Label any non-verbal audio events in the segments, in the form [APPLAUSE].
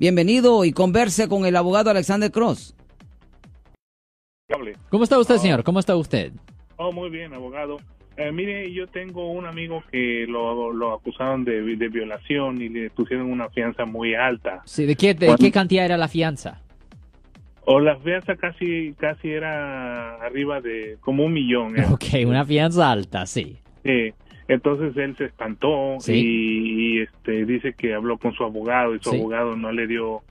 Bienvenido y converse con el abogado Alexander Cross. ¿Cómo está usted, señor? ¿Cómo está usted? Oh, muy bien, abogado. Eh, mire, yo tengo un amigo que lo, lo acusaron de, de, violación y le pusieron una fianza muy alta. Sí, ¿de qué, de qué cantidad era la fianza? O la fianza casi casi era arriba de como un millón. ¿eh? Ok, una fianza alta, sí. Sí. Entonces él se espantó y, este dice que habló con su abogado y su abogado no le dio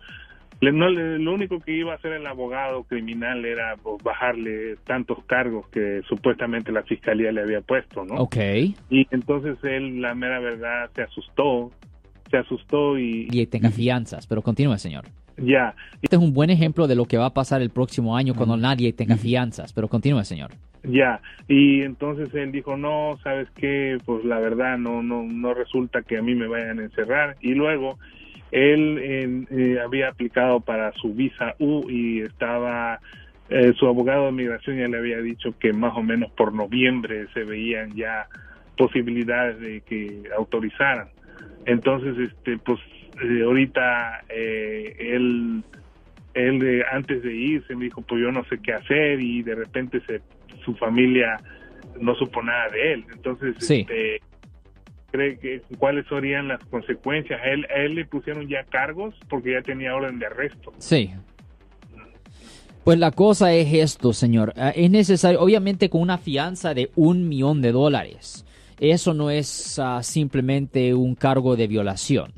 le, no, lo único que iba a hacer el abogado criminal era pues, bajarle tantos cargos que supuestamente la fiscalía le había puesto, ¿no? Ok. Y entonces él, la mera verdad, se asustó, se asustó y... Y tenga fianzas, pero continúe, señor. Ya. Este es un buen ejemplo de lo que va a pasar el próximo año cuando nadie tenga fianzas, pero continúe, señor. Ya, y entonces él dijo, no, ¿sabes qué? Pues la verdad no, no, no resulta que a mí me vayan a encerrar. Y luego él eh, había aplicado para su visa U y estaba, eh, su abogado de migración ya le había dicho que más o menos por noviembre se veían ya posibilidades de que autorizaran. Entonces, este, pues eh, ahorita él, él antes de irse me dijo, pues yo no sé qué hacer y de repente se, su familia no supo nada de él. Entonces, este, cree que cuáles serían las consecuencias. A él, él le pusieron ya cargos porque ya tenía orden de arresto. Sí. Pues la cosa es esto, señor. Ah, es necesario, obviamente, con una fianza de un millón de dólares. Eso no es ah, simplemente un cargo de violación.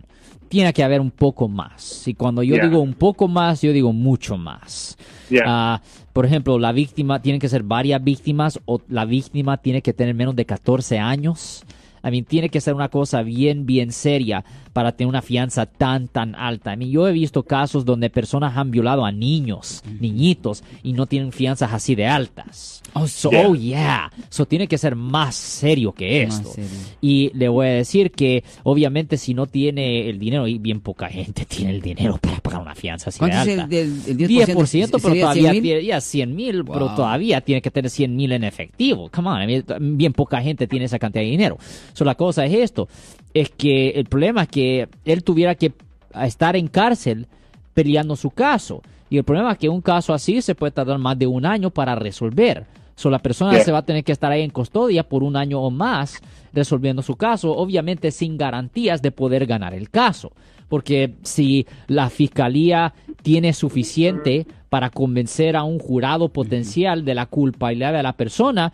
Tiene que haber un poco más. Y cuando yo digo un poco más, yo digo mucho más. Ah, por ejemplo, la víctima, tiene que ser varias víctimas o la víctima tiene que tener menos de 14 años. I mean, tiene que ser una cosa bien, bien seria para tener una fianza tan, tan alta. I mean, yo he visto casos donde personas han violado a niños, niñitos, y no tienen fianzas así de altas. Oh, oh yeah. So tiene que ser más serio que esto. Y le voy a decir que, obviamente, si no tiene el dinero, y bien poca gente [LAUGHS] tiene el dinero para pagar una fianza así de alta. Es el, 10%? pero todavía tiene, ya 100 mil, pero todavía tiene que tener 100 mil en efectivo. Come on, bien poca gente tiene esa cantidad de dinero. So la cosa es esto, es que el problema es que él tuviera que estar en cárcel peleando su caso. Y el problema es que un caso así se puede tardar más de un año para resolver. So, la persona se va a tener que estar ahí en custodia por un año o más resolviendo su caso, obviamente sin garantías de poder ganar el caso. Porque si la fiscalía tiene suficiente para convencer a un jurado potencial de la culpabilidad de la persona,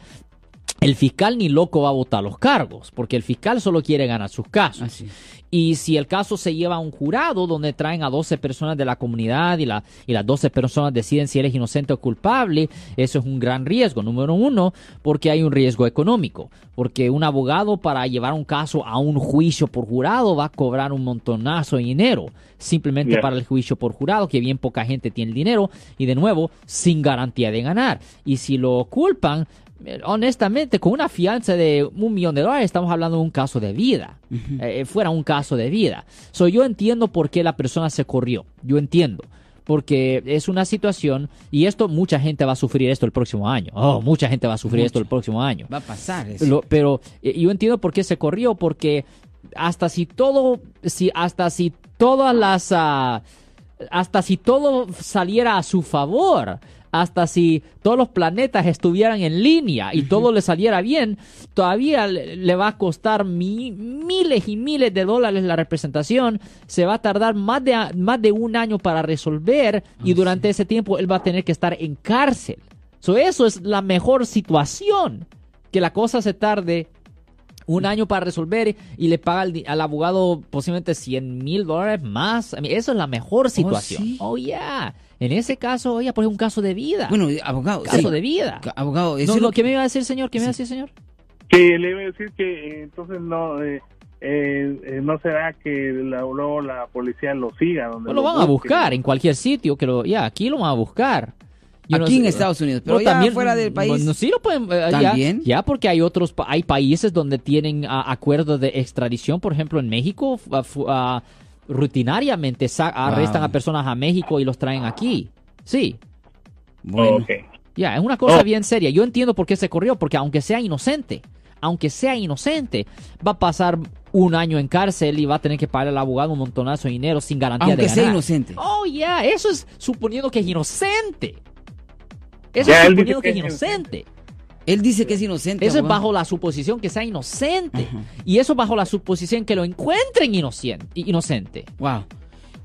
el fiscal ni loco va a votar los cargos, porque el fiscal solo quiere ganar sus casos. Y si el caso se lleva a un jurado donde traen a 12 personas de la comunidad y, la, y las 12 personas deciden si eres inocente o culpable, eso es un gran riesgo. Número uno, porque hay un riesgo económico. Porque un abogado para llevar un caso a un juicio por jurado va a cobrar un montonazo de dinero. Simplemente para el juicio por jurado, que bien poca gente tiene el dinero y de nuevo, sin garantía de ganar. Y si lo culpan, honestamente, con una fianza de un millón de dólares, estamos hablando de un caso de vida. Eh, fuera un caso de vida. So, yo entiendo por qué la persona se corrió. Yo entiendo. Porque es una situación, y esto mucha gente va a sufrir esto el próximo año. Oh, mucha gente va a sufrir esto el próximo año. Va a pasar eso. pero eh, yo entiendo por qué se corrió, porque hasta si todo, si, hasta si todas las, ah, hasta si todo saliera a su favor, hasta si todos los planetas estuvieran en línea y todo le saliera bien, todavía le va a costar miles y miles de dólares la representación, se va a tardar más de, más de un año para resolver y ah, durante ese tiempo él va a tener que estar en cárcel. eso es la mejor situación, que la cosa se tarde un año para resolver y le paga al, abogado posiblemente 100 mil dólares más. eso es la mejor oh, situación. Oh, yeah. En ese caso, oye, pues es un caso de vida. Bueno, abogado. Caso de vida. Abogado, eso no, ¿Qué me iba a decir, señor? ¿Qué me iba a decir, señor? Que le iba a decir que eh, entonces no. Eh, eh, no será que la, luego la policía lo siga. Donde lo, van a buscar en cualquier sitio. que lo, Ya, aquí lo van a buscar. Aquí en Estados Unidos, pero ya también, fuera del país. Sí lo pueden. ¿También? Ya, porque hay otros, hay países donde tienen acuerdos de extradición, por ejemplo, en México, rutinariamente arrestan a personas a México y los traen aquí. Sí. Bueno. Ya, es una cosa oh. bien seria. Yo entiendo por qué se corrió, porque aunque sea inocente, aunque sea inocente, va a pasar un año en cárcel y va a tener que pagar al abogado un montonazo de dinero sin garantía Aunque de ganar. sea inocente. Oh, yeah, eso es suponiendo que es inocente. Eso es suponiendo que, es inocente. Él dice que es inocente. Eso es bajo la suposición que sea inocente. Y eso bajo la suposición que lo encuentren inocente. inocente. Wow.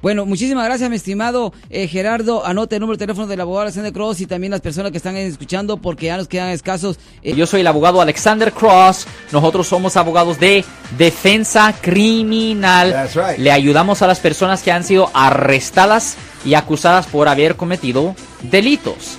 Bueno, muchísimas gracias, mi estimado eh, Gerardo. Anote el número de teléfono del abogado Alexander Cross y también las personas que están escuchando porque ya nos quedan escasos. Eh. Yo soy el abogado Alexander Cross. Nosotros somos abogados de defensa criminal. Le ayudamos a las personas que han sido arrestadas y acusadas por haber cometido delitos.